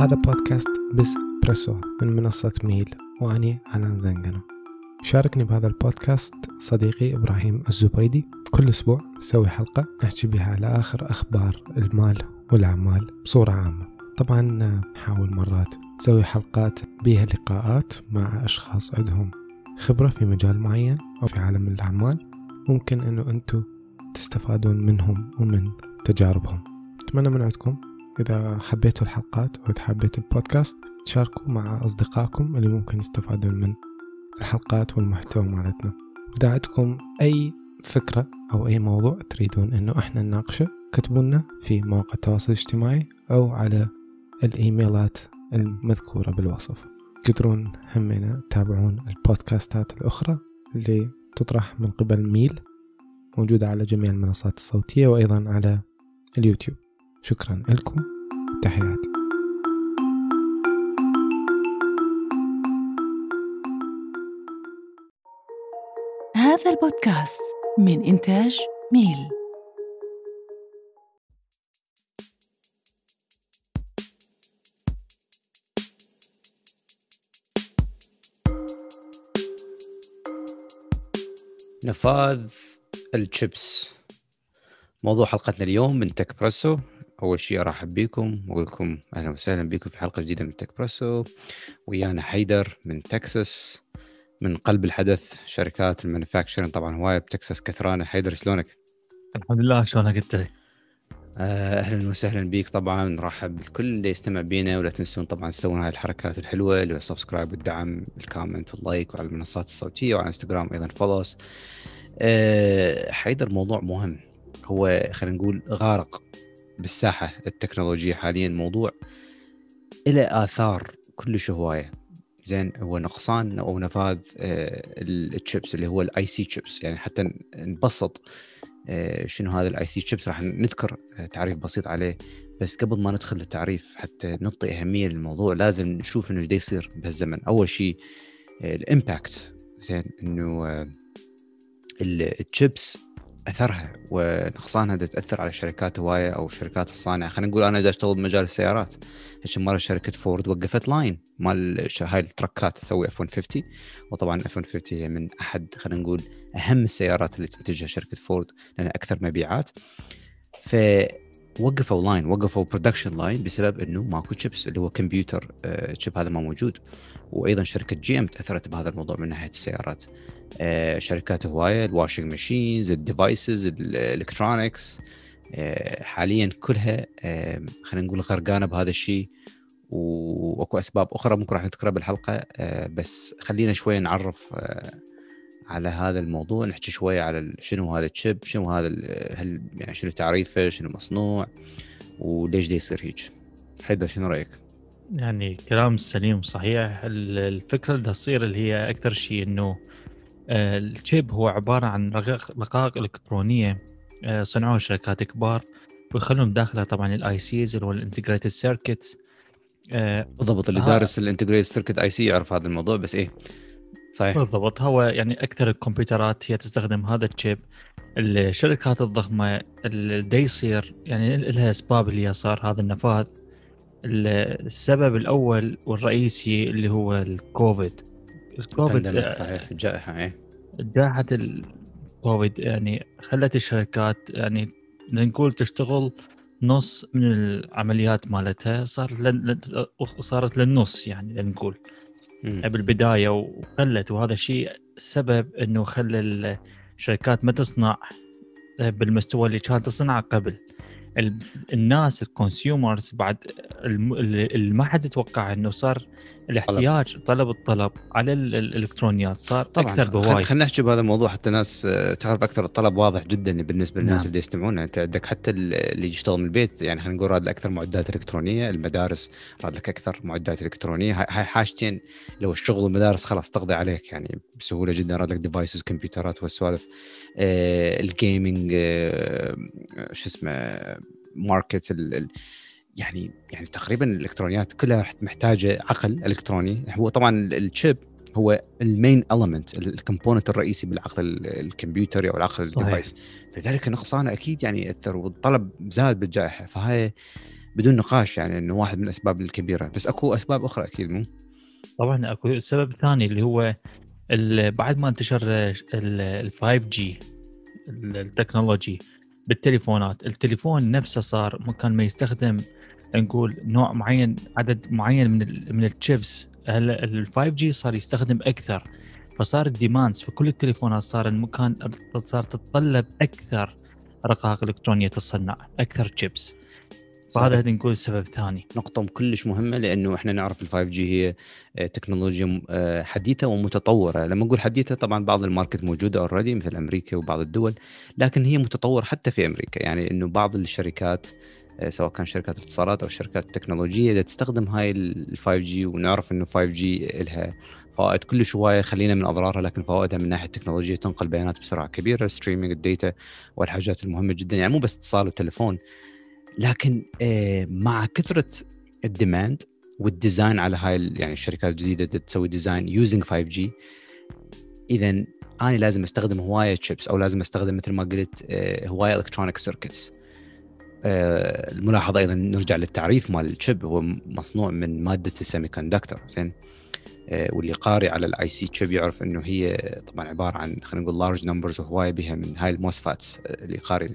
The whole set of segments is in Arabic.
هذا بودكاست بس بريسو من منصة ميل. وأني ألان زنقنو. شاركني بهذا البودكاست صديقي إبراهيم الزبيدي. كل أسبوع نسوي حلقة نحكي بها على آخر أخبار المال والأعمال بصورة عامة. طبعا نحاول مرات نسوي حلقات بيها لقاءات مع أشخاص عندهم خبرة في مجال معين أو في عالم الأعمال. ممكن أنه أنتم تستفادون منهم ومن تجاربهم. أتمنى من عندكم إذا حبيتوا الحلقات أو إذا حبيتوا البودكاست تشاركوا مع أصدقائكم اللي ممكن يستفادون من الحلقات والمحتوى مالتنا. عندكم أي فكرة أو أي موضوع تريدون إنه إحنا نناقشه كتبوا لنا في مواقع التواصل الاجتماعي أو على الإيميلات المذكورة بالوصف. تقدرون همنا تتابعون البودكاستات الأخرى اللي تطرح من قبل ميل موجودة على جميع المنصات الصوتية وأيضا على اليوتيوب. شكرا لكم. تحياتي. هذا البودكاست من إنتاج ميل. نفاذ الشيبس. موضوع حلقتنا اليوم من Techpresso أول شيء أرحب بكم واقول لكم أهلا وسهلا بكم في حلقة جديدة من Techpresso ويانا حيدر من تكساس من قلب الحدث شركات ال manufacturing طبعا هواية بتكساس كثرانة. حيدر شلونك؟ الحمد لله شلونك أنت؟ آه، أهلا وسهلا بيك. طبعا نرحب بالكل اللي يستمع بينا ولا تنسون طبعا تسوون هاي الحركات الحلوة اللي هو ال subscribe والدعم ال comment وال like وعلى المنصات الصوتية وعلى إنستغرام أيضا follow us أه حيدر موضوع مهم. هو خلينا نقول غارق. بالساحة التكنولوجية حاليا موضوع له آثار كلش هواية. زين هو نقصان أو نفاذ آه، التشيبس اللي هو ال IC chips يعني حتى نبسط آه، شنو هذا ال IC chips راح نذكر آه، تعريف بسيط عليه. بس قبل ما ندخل للتعريف حتى نعطي أهمية للموضوع لازم نشوف إنه إيش يصير بهالزمن. أول شيء ال impact زين إنه التشيبس أثرها ونقصانها تأثر على شركات هواية أو شركات الصانعه خلينا نقول أنا دا أشتغل بمجال السيارات هيك مرة شركة فورد وقفت line مال هاي التركات تسوي F 150 وطبعا F 150 هي من أحد خلينا نقول أهم السيارات اللي تنتجها شركة فورد لانها أكثر مبيعات. ف وقفوا line وقفوا production line بسبب إنه ماكو تشيبس اللي هو كمبيوتر chip هذا ما موجود. وأيضا شركة GM تأثرت بهذا الموضوع من ناحية السيارات. آه، شركات هواية ال washing machines ال devices ال electronics حاليا كلها آه، خلينا نقول غرقانة بهذا الشيء. وأكو أسباب أخرى ممكن راح نذكرها بالحلقة آه، بس خلينا شوية نعرف على هذا الموضوع نحكي شوية على شنو هذا ال chip شنو هذا هل يعني شنو تعريفه شنو مصنوع وليش ده يصير هيك. حيدر شنو رأيك؟ يعني كلام سليم صحيح الفكرة اللي تصير اللي هي أكثر شيء إنه آه، ال chip هو عبارة عن رقائق إلكترونية آه، صنعوها شركات كبار ويخلون داخلها طبعا ال ICs اللي هو ال integrated circuit بالضبط اللي دارس ال integrated circuit IC يعرف هذا الموضوع بس إيه. صحيح. بالضبط. هو يعني أكثر الكمبيوترات هي تستخدم هذا ال chip. الشركات الضخمة اللي يصير يعني لها أسباب اللي صار هذا النفاذ. السبب الأول والرئيسي اللي هو الكوفيد. الكوفيد آه، صحيح. الجائحه إيه. جائحة الكوفيد يعني خلت الشركات يعني نقول تشتغل نص من العمليات مالتها صارت لن... صارت للنص يعني لنقول. بالبداية وخلت وهذا الشيء سبب إنه خلى الشركات ما تصنع بالمستوى اللي كانت تصنعه قبل. الناس ال consumers بعد اللي ما حد يتوقع إنه صار الاحتياج طلب, طلب الطلب على الإلكترونيات صار طبعا. أكثر بوايد. خلينا نحكي بهذا الموضوع حتى الناس آه، تعرف أكثر الطلب واضح جدا بالنسبة للناس نعم. اللي يستمعون. أنت عندك حتى اللي يشتغل من البيت يعني خلينا نقول راد أكثر معدات إلكترونية المدارس راد لك أكثر معدات إلكترونية. هاي حاجتين لو الشغل والمدارس خلاص تقضي عليك يعني بسهولة جدا. راد لك devices كمبيوترات والسوالف. آه ال gaming آه شو اسمه market يعني يعني تقريبا الإلكترونيات كلها محتاجة عقل إلكتروني. هو طبعا ال chip هو ال main element ال component الرئيسي بالعقل الكمبيوتري أو العقل ال device فلذلك نقصانه أكيد يعني يأثر والطلب زاد بالجائحة. فهاي بدون نقاش يعني إنه واحد من الأسباب الكبيرة. بس أكو أسباب أخرى أكيد مو؟ طبعا أكو سبب ثاني اللي هو بعد ما انتشر ال 5 G ال technology بالتليفونات. التليفون نفسه صار كان ما يستخدم نقول نوع معين عدد معين من ال من الشيبس. هلا ال 5 G صار يستخدم أكثر فصار ال demands في كل التليفونات صار المكان صار تتطلب أكثر رقائق إلكترونية تصنع أكثر شيبس فهذا هذا نقول سبب ثاني نقطة كلش مهمة لأنه إحنا نعرف ال 5 G هي آه، تكنولوجيا آه، حديثة ومتطورة، لما نقول حديثة طبعا بعض ال market موجودة already مثل أمريكا وبعض الدول، لكن هي متطورة حتى في أمريكا، يعني إنه بعض الشركات آه، سواء كان شركات الاتصالات أو الشركات التكنولوجية إذا تستخدم هاي ال 5 G ونعرف إنه 5 G لها فوائد كلش هواية خلينا من أضرارها لكن فوائدها من ناحية التكنولوجيا تنقل بيانات بسرعة كبيرة، streaming ال data والحاجات المهمة جدا، يعني مو بس اتصال وتليفون. لكن آه، مع كثرة ال demand وال design على هاي يعني الشركات الجديدة اللي تسوي design using 5 G إذا أنا لازم أستخدم هواية تشيبس أو لازم أستخدم مثل ما قلت آه، هواية electronic circuits الملاحظة أيضا نرجع للتعريف مال ال chip هو مصنوع من مادة ال semiconductor زين؟ آه، واللي قاري على ال IC chip يعرف إنه هي طبعا عبارة عن خلينا نقول large numbers وهوايه بها من هاي ال MOSFETs اللي قاري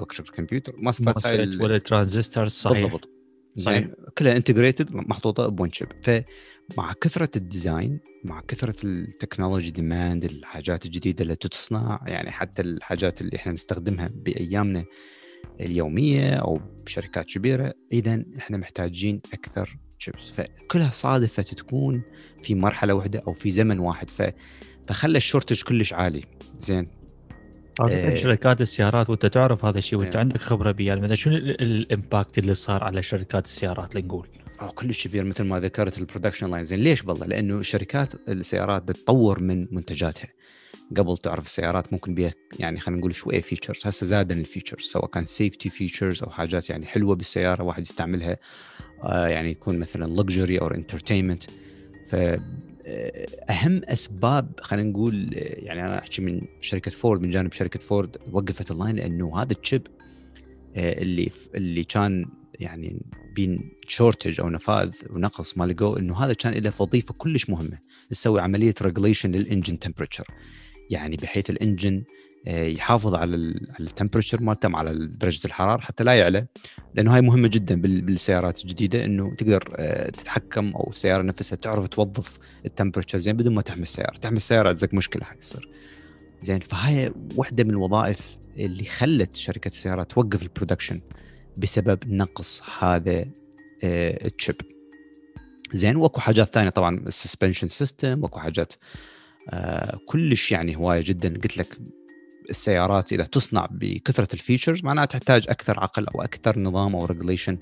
electric computer MOSFETs هاي ولا ترانزستور صحيح. بالضبط. زين كلها integrated محطوطة ب one chip فمع كثرة ال design مع كثرة ال technology demand الحاجات الجديدة اللي تصنع يعني حتى الحاجات اللي إحنا نستخدمها بأيامنا اليومية أو بشركات كبيرة اذا إحنا محتاجين أكثر شيبس فكلها صادفة تكون في مرحلة واحدة أو في زمن واحد. ف فخلى ال shortage كلش عالي. زين. إيه. شركات السيارات وأنت تعرف هذا الشيء وأنت إيه. عندك خبرة بيه يعني شنو ال- ال impact اللي صار على شركات السيارات لنقول أو كلش كبير مثل ما ذكرت ال production line زين ليش بالله؟ لأنه شركات السيارات تطور من منتجاتها. قبل تعرف السيارات ممكن بيها يعني خلينا نقول شوية features هسه زادن ال features سواء كان safety features أو حاجات يعني حلوة بالسيارة واحد يستعملها آه يعني يكون مثلا luxury أو entertainment ف آه، أهم أسباب خلينا نقول آه، يعني أنا أحكي من شركة فورد من جانب شركة فورد وقفت ال line لأنه هذا ال chip آه، اللي اللي كان يعني بين shortage أو نفاذ ونقص ما لقوا إنه هذا كان له وظيفة كلش مهمة تسوي عملية regulation لل engine temperature يعني بحيث ال engine آه، يحافظ على ال على ال temperature مالته على درجة الحرارة حتى لا يعلى لأنه هاي مهمة جدا بال- بالسيارات الجديدة إنه تقدر آه، تتحكم أو السيارة نفسها تعرف توظف ال temperature زين بدون ما تحمي السيارة. تحمي السيارة عندك مشكلة حتصير زين فهاي واحدة من الوظائف اللي خلت شركة السيارات توقف ال production بسبب نقص هذا آه، ال chip زين وأكو حاجات ثانية طبعا ال suspension system وأكو حاجات آه، كلش يعني هواية جدا. قلت لك السيارات إذا تصنع بكثرة ال features معناها تحتاج أكثر عقل أو أكثر نظام أو regulation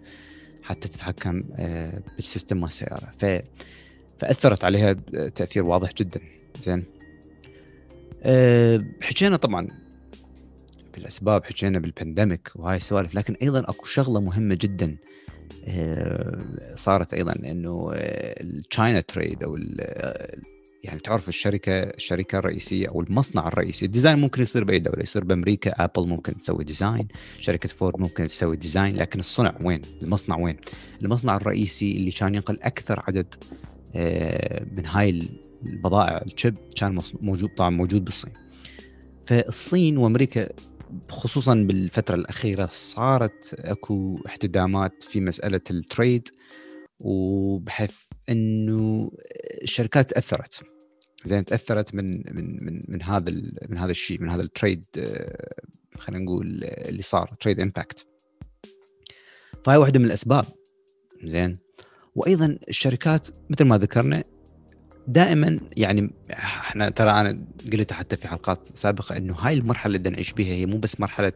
حتى تتحكم آه، بال system مال السياره ف فأثرت عليها تأثير واضح جدا. زين. آه، حكينا طبعا بالأسباب حكينا بال pandemic وهاي السوالف لكن أيضا أكو شغلة مهمة جدا آه، صارت أيضا إنه ال China تريد أو آه، يعني تعرف الشركة الشركة الرئيسية أو المصنع الرئيسي ال design ممكن يصير بأي دولة يصير بأمريكا Apple ممكن تسوي design شركة فورد ممكن تسوي design لكن الصنع وين؟ المصنع وين؟ المصنع الرئيسي اللي كان ينقل أكثر عدد آه، من هاي البضائع ال chip كان موجود طبعا موجود بالصين. فالصين وأمريكا خصوصا بالفترة الأخيرة صارت أكو احتدامات في مسألة ال trade وبحيث إنه الشركات تاثرت زين تأثرت من من من من هذا من هذا الشيء من هذا ال trade آه، خلينا نقول آه، اللي صار trade impact فهي واحدة من الأسباب. زين. وأيضا الشركات مثل ما ذكرنا دائما يعني إحنا ترى أنا قلت حتى في حلقات سابقة إنه هاي المرحلة اللي نعيش بها هي مو بس مرحلة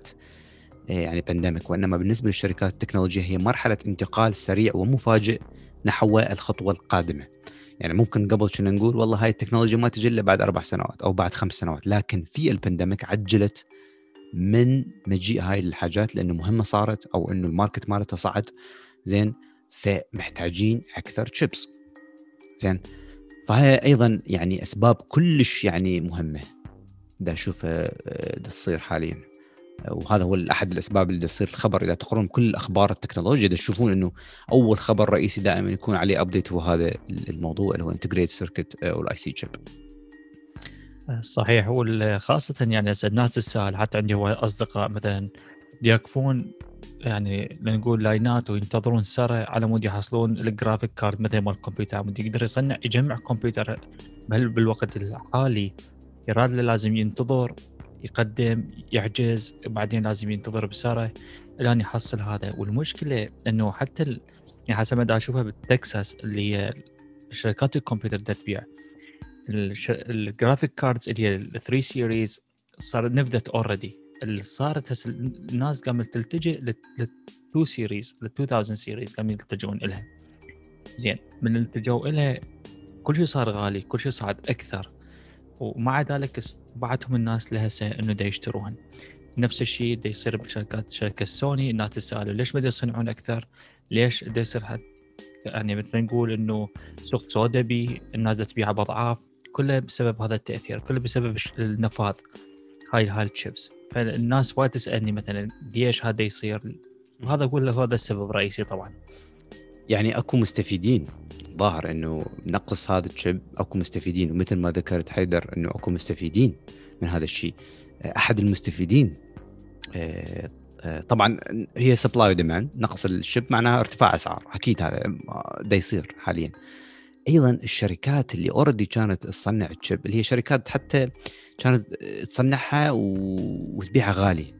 آه، يعني pandemic وإنما بالنسبة للشركات التكنولوجية هي مرحلة انتقال سريع ومفاجئ نحو الخطوة القادمة. يعني ممكن قبل كنا نقول والله هاي التكنولوجيا ما تجي إلا بعد أربع سنوات أو بعد خمس سنوات، لكن في ال pandemic عجلت من مجيء هاي الحاجات لأنه مهمة صارت أو إنه ال market مالتها صعد. زين؟ فمحتاجين أكثر تشيبس زين؟ فهي أيضا يعني أسباب كلش يعني مهمة. دا اشوفها آه، دا تصير حاليا. وهذا هو احد الأسباب اللي تصير الخبر. إذا تقرون كل أخبار التكنولوجيا تشوفون إنه أول خبر رئيسي دائما يكون عليه update هو هذا الموضوع اللي هو integrated circuit أو ال IC chip صحيح. وخاصة يعني الناس تسأل حتى عندي هو أصدقاء مثلا يقفون يعني نقول line ات وينتظرون سنة على مود يحصلون ال graphic card مثلا مال الكمبيوتر. مود يقدر يصنع يجمع كمبيوتر بالوقت الحالي. يراد لازم ينتظر يقدم يحجز بعدين لازم ينتظر بسنة الآن يحصل هذا. والمشكلة إنه حتى ال... يعني حسب ما أشوفها بالتكساس اللي هي شركات الكمبيوتر دا تبيع. ال graphic cards اللي هي ال 3 series صارت نفذت already اللي صارت هسه الناس قامت تلتجئ لل 2 series لل 2000 series قاموا يلتجون لها زين من التجوا لها كل شيء صار غالي كل شيء صعد أكثر. ومع ذلك بعتهم الناس لهسه إنه دا يشتروهن نفس الشيء دا يصير بشركات شركة سوني الناس تسالوا ليش ما يصنعون أكثر؟ ليش دا يصير حد يعني مثل نقول إنه سوق سودا بي الناس تبيعها بأضعاف كله بسبب هذا التأثير كله بسبب النفاذ. هاي هاي الشيبس. فالناس وايد تسألني مثلا ليش هذا يصير؟ وهذا أقول له هذا السبب الرئيسي طبعا. يعني أكو مستفيدين. ظاهر إنه نقص هذا ال chip أكو مستفيدين ومثل ما ذكرت حيدر إنه أكو مستفيدين من هذا الشيء. أحد المستفيدين آه، آه، طبعا هي supply و demand نقص ال chip معناها ارتفاع أسعار. أكيد هذا دا يصير حاليا. أيضا الشركات اللي already كانت تصنع ال chip اللي هي شركات حتى كانت تصنعها وتبيعها غالي.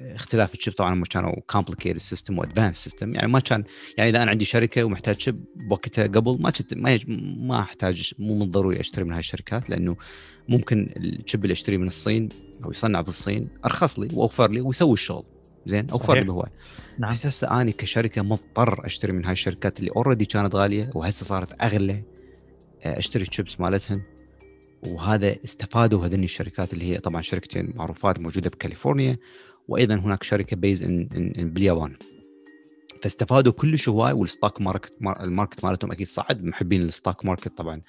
اختلاف ال chip طبعا هم كانوا complicated system و advanced system يعني ما كان يعني إذا أنا عندي شركة ومحتاج chip بوقتها قبل ما كنت ما ما أحتاج مو من ضروري أشتري من هاي الشركات لأنه ممكن ال chip اللي أشتريه من الصين أو يصنع في الصين أرخص لي وأوفر لي ويسوي الشغل. زين؟ أوفر لي بهواي. نعم. بس هسه أنا كشركة مضطر أشتري من هاي الشركات اللي already كانت غالية وهسه صارت أغلى آه، أشتري الشيبس مالتهن. وهذا استفادوا هذين الشركات اللي هي طبعا شركتين معروفات موجودة بكاليفورنيا. وأيضا هناك شركة بيز ان, إن, باليابان فاستفادوا كلش هواي وال stock market ال market مالتهم أكيد صعد. محبين ال stock market طبعا.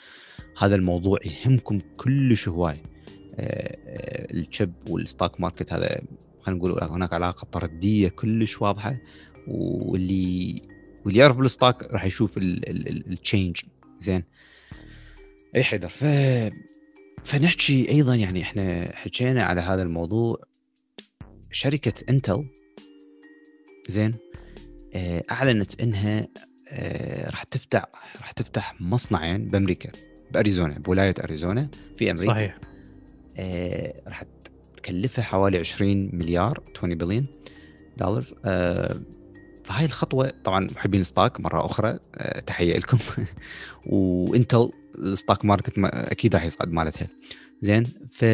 هذا الموضوع يهمكم كلش هواي آه، آه، ال chip وال stock market هذا خلينا نقول هناك علاقة طردية كلش واضحة. واللي واللي يعرف بال stock راح يشوف ال change زين. اي حيدر؟ ف فنحكي أيضا يعني إحنا حكينا على هذا الموضوع. شركة انتل زين آه، أعلنت إنها آه، راح تفتح راح تفتح مصنعين بأمريكا بأريزونا بولاية أريزونا في أمريكا. صحيح. آه، راح تكلفها حوالي 20 مليار 20 بليون دولار فهاي الخطوة طبعا محبين ال stock مرة أخرى تحية لكم. وانتل ال stock market أكيد راح يصعد مالتها. زين ف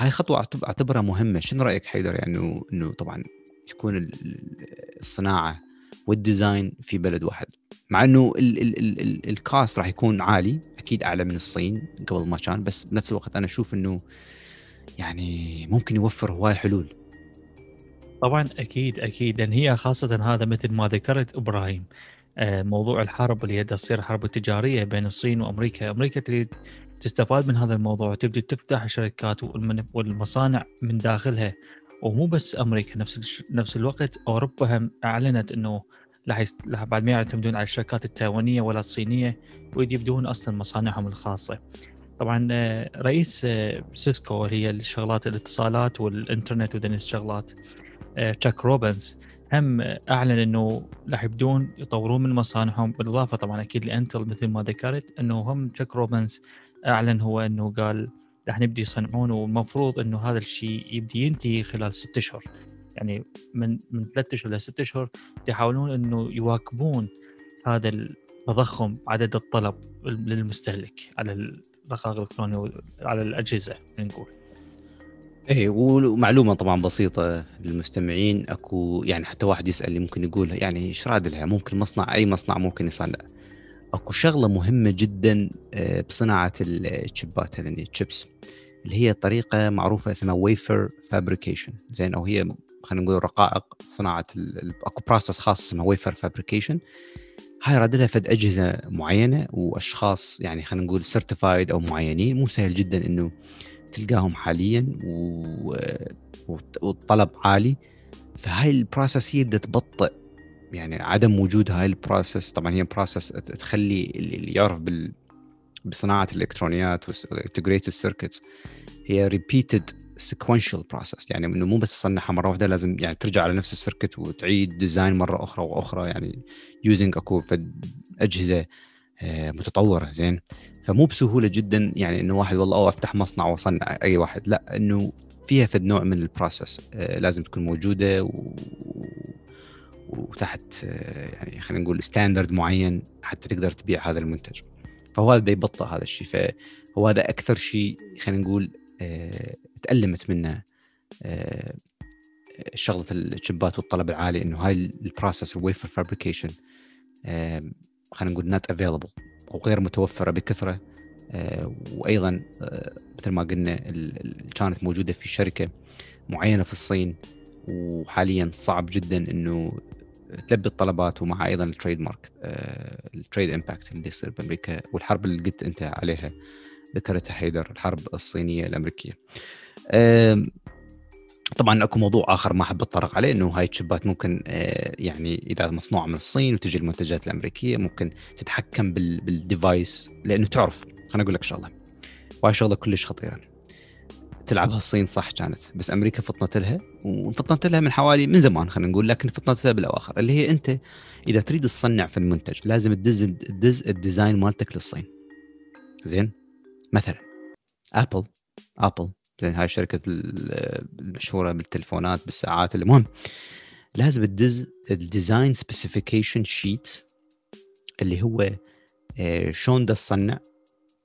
هاي خطوة أعتبرها مهمة. شنو رأيك حيدر؟ يعني إنه طبعا تكون الصناعة وال design في بلد واحد. مع إنه ال cost راح يكون عالي أكيد أعلى من الصين قبل ما كان بس بنفس الوقت أنا أشوف إنه يعني ممكن يوفر هواي حلول. طبعا أكيد أكيد. لأن هي خاصة هذا مثل ما ذكرت إبراهيم آه، موضوع الحرب اللي هي تصير حرب تجارية بين الصين وأمريكا، أمريكا تريد تستفاد من هذا الموضوع وتبدي تفتح شركات والمصانع من داخلها ومو بس أمريكا نفس نفس الوقت أوروبا هم أعلنت إنه راح بعد ما يعتمدون على الشركات التايوانيه ولا الصينية ويبدون أصلا مصانعهم الخاصة. طبعا آه، رئيس آه، سيسكو اللي هي الشغلات الاتصالات والإنترنت ودنيا الشغلات تشاك روبنز هم أعلن إنه راح يبدون يطورون من مصانعهم بالإضافة طبعا أكيد لإنتل مثل ما ذكرت إنه هم تشاك روبنز أعلن هو إنه قال راح نبدي يصنعون والمفروض إنه هذا الشيء يبدي ينتهي خلال ست أشهر. يعني من من ثلاث أشهر لست أشهر يحاولون إنه يواكبون هذا التضخم عدد الطلب للمستهلك على الرقائق الإلكترونية على الأجهزة نقول. إيه ومعلومة طبعا بسيطة للمستمعين. أكو يعني حتى واحد يسأل ممكن يقول يعني إيش راد لها؟ ممكن مصنع أي مصنع ممكن يصنع. أكو شغلة مهمة جدا آه، بصناعة ال chip ات هذني الشيبس اللي هي طريقة معروفة اسمها wafer fabrication زين أو هي خلينا نقول رقائق صناعة أكو process خاص اسمه wafer fabrication هاي راد لها فد أجهزة معينة وأشخاص يعني خلينا نقول certified أو معينين. مو سهل جدا إنه تلقاهم حاليا و... والطلب عالي. فهاي ال process هي بدها تبطئ يعني عدم وجود هاي ال process طبعا هي process تخلي اللي يعرف بال بصناعة الإلكترونيات وال integrated circuits هي repeated sequential process يعني إنه مو بس تصنعها مرة واحدة لازم يعني ترجع على نفس ال circuit وتعيد design مرة أخرى وأخرى يعني using اكو اجهزه متطورة زين؟ فمو بسهولة جدا يعني إنه واحد والله أو أفتح مصنع وأصنع أي واحد. لا إنه فيها فد نوع من ال process آه، لازم تكون موجودة. وتحت آه، يعني خلينا نقول standard معين حتى تقدر تبيع هذا المنتج. فهو هذا يبطئ هذا الشيء. فهو هذا أكثر شيء خلينا نقول تألمت منه شغلة الشبات والطلب العالي إنه هاي ال process ال wafer fabrication خلينا نقول not available أو غير متوفرة بكثرة آه، وأيضا آه، مثل ما قلنا كانت موجودة في شركة معينة في الصين وحاليا صعب جدا إنه تلبي الطلبات ومع أيضا ال trademark ال trade impact اللي يصير بأمريكا والحرب اللي قلت أنت عليها ذكرتها حيدر الحرب الصينية الأمريكية. طبعا أكو موضوع آخر ما أحب أتطرق عليه إنه هاي الشبات ممكن آه، يعني إذا مصنوعة من الصين وتجي المنتجات الأمريكية ممكن تتحكم بال device لأنه تعرف خليني أقول لك شغلة. وهاي شغلة كلش خطيرة. تلعبها الصين صح كانت. بس أمريكا فطنت لها وفطنت لها من حوالي من زمان خلينا نقول لكن فطنت لها بالأواخر اللي هي أنت إذا تريد تصنع في المنتج لازم تدز تدز ال design مالتك للصين. زين؟ مثلا Apple Apple زين هاي الشركة المشهورة بالتلفونات بالساعات المهم لازم تدز ال design specification sheet اللي هو آه، شلون تصنع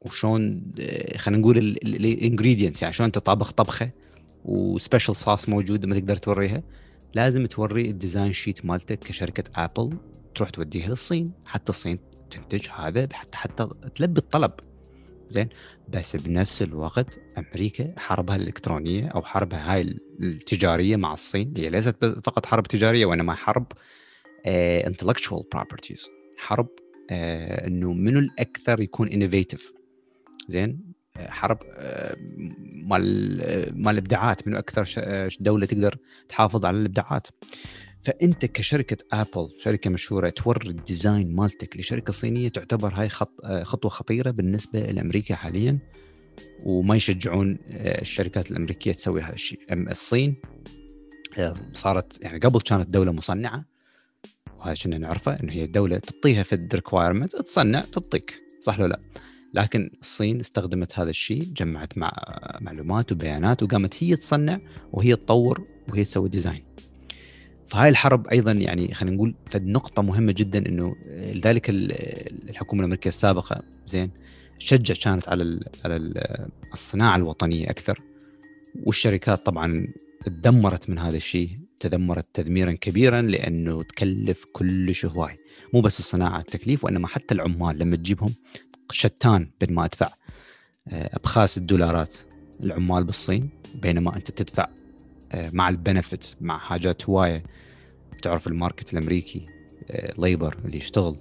وشلون آه، خلينا نقول ال ingredient يعني شلون تطبخ طبخة و special sauce موجود ما تقدر توريها. لازم توري ال design sheet مالتك كشركة Apple تروح توديها للصين. حتى الصين تنتج هذا حتى حتى تلبي الطلب. زين؟ بس بنفس الوقت أمريكا حربها الإلكترونية أو حربها هاي التجارية مع الصين. هي ليست فقط حرب تجارية وإنما حرب intellectual uh, properties حرب uh, إنه منو الأكثر يكون innovative زين حرب مال مال الابداعات منو أكثر دولة تقدر تحافظ على الإبداعات فأنت كشركة Apple شركة مشهورة توري ال design مالتك لشركة صينية تعتبر هاي خط خطوة خطيرة بالنسبة لأمريكا حاليا وما يشجعون الشركات الأمريكية تسوي هذا الشيء الصين صارت يعني قبل كانت دولة مصنعة وهذا كنا نعرفه إنه هي دولة تعطيها في ال requirement تصنع تعطيك صح ولا لا؟ لكن الصين استخدمت هذا الشيء جمعت مع معلومات وبيانات وقامت هي تصنع وهي تطور وهي تسوي design فهاي الحرب أيضا يعني خلينا نقول فد نقطة مهمة جدا إنه لذلك الحكومة الأمريكية السابقة زين شجع كانت على على الصناعة الوطنية أكثر. والشركات طبعا تدمرت من هذا الشيء تدمرت تدميرا كبيرا لأنه تكلف كلش هواي. مو بس الصناعة التكليف وإنما حتى العمال لما تجيبهم شتان بين ما أدفع آه، أبخاس الدولارات العمال بالصين بينما أنت تدفع آه، مع ال benefits مع حاجات هواية. تعرف ال market الأمريكي labor آه، اللي يشتغل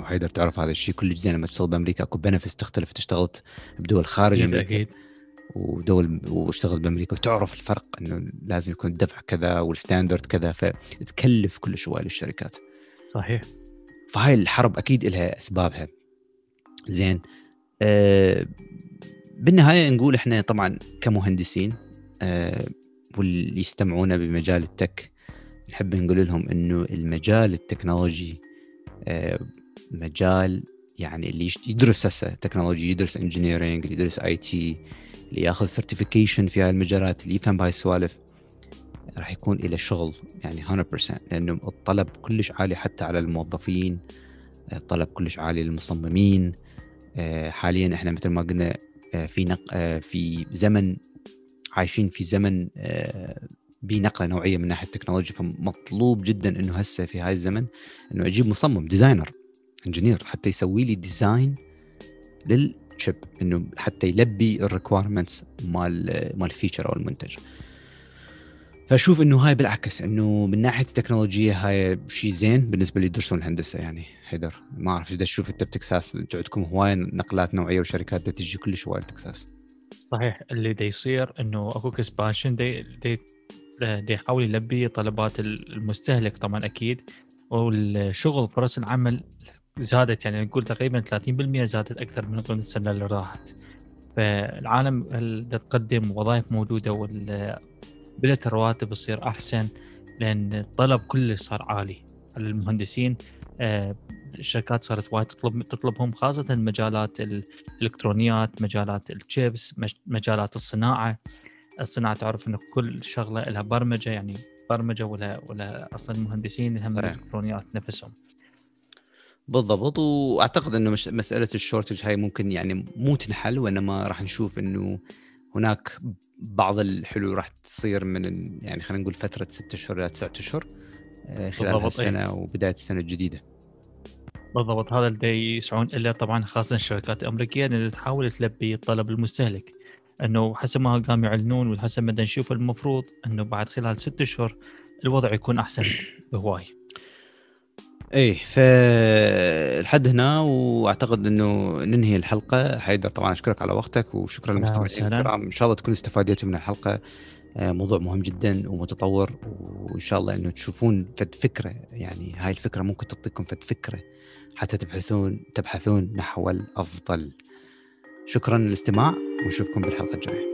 وحيدر تعرف هذا الشيء. كل زين لما تشتغل بأمريكا أكو benefits تختلف. اشتغلت بدول خارج أمريكا أكيد. ودول واشتغل بأمريكا وتعرف الفرق إنه لازم يكون الدفع كذا وال standard كذا. فتكلف كل شوي للشركات. صحيح. فهاي الحرب أكيد لها أسبابها. زين. أه بالنهاية نقول إحنا طبعا كمهندسين أه واللي يستمعونا بمجال ال tech نحب نقول لهم إنه المجال التكنولوجي آه، مجال يعني اللي يدرس هسه technology يدرس engineering اللي يدرس IT اللي ياخذ certification في هاي المجالات اللي يفهم بهاي السوالف راح يكون له شغل يعني 100% لأنه الطلب كلش عالي حتى على الموظفين الطلب كلش عالي للمصممين. آه، حاليا إحنا مثل ما قلنا آه، في نق... في زمن عايشين في زمن آه، بنقلة نوعية من ناحية التكنولوجيا فمطلوب جدا إنه هسه في هاي الزمن إنه أجيب مصمم designer engineer حتى يسوي لي design لل chip إنه حتى يلبي ال requirements مال مال ال feature أو المنتج. فأشوف إنه هاي بالعكس إنه من ناحية التكنولوجيا هاي شيء زين بالنسبة اللي يدرسون الهندسة يعني حيدر. ما أعرف إيش تشوف أنت بتكساس عندكم هواي نقلات نوعية وشركات تجي كلش هواي تكساس صحيح. اللي دا يصير إنه أكو expansion دي دي دي يحاول يلبي طلبات المستهلك طبعا أكيد. والشغل فرص العمل زادت يعني نقول تقريبا 30% زادت أكثر من السنة اللي راحت. فالعالم تقدم وظائف موجودة وبدات الرواتب تصير أحسن لأن الطلب كله صار عالي على المهندسين. آه، الشركات صارت وايد تطلب تطلبهم خاصة مجالات الإلكترونيات مجالات الشيبس مجالات الصناعة. الصناعة تعرف إنه كل شغلة لها برمجة يعني برمجة ولا ولا أصلا المهندسين هم الالكترونيات نفسهم. بالضبط. وأعتقد إنه مش مسألة الشورتج هاي ممكن يعني مو تنحل وإنما راح نشوف إنه هناك بعض الحلول راح تصير من يعني خلينا نقول فترة ستة أشهر إلى تسعة أشهر آه، خلال السنة إيه. وبداية السنة الجديدة. بالضبط هذا اللي يسعون الا طبعا خاصة الشركات الأمريكية اللي تحاول تلبي طلب المستهلك إنه حسب ما قام يعلنون وحسب ما نشوف المفروض إنه بعد خلال ست أشهر الوضع يكون أحسن بهواي. إيه ف لحد هنا وأعتقد إنه ننهي الحلقة. حيدر طبعا أشكرك على وقتك وشكرا للمستمعين الكرام. إن شاء الله تكونوا استفادتوا من الحلقة. آه، موضوع مهم جدا ومتطور وإن شاء الله إنه تشوفون فد فكرة يعني هاي الفكرة ممكن تعطيكم فد فكرة حتى تبحثون تبحثون نحو الأفضل. شكرا للاستماع ونشوفكم بالحلقة الجاية.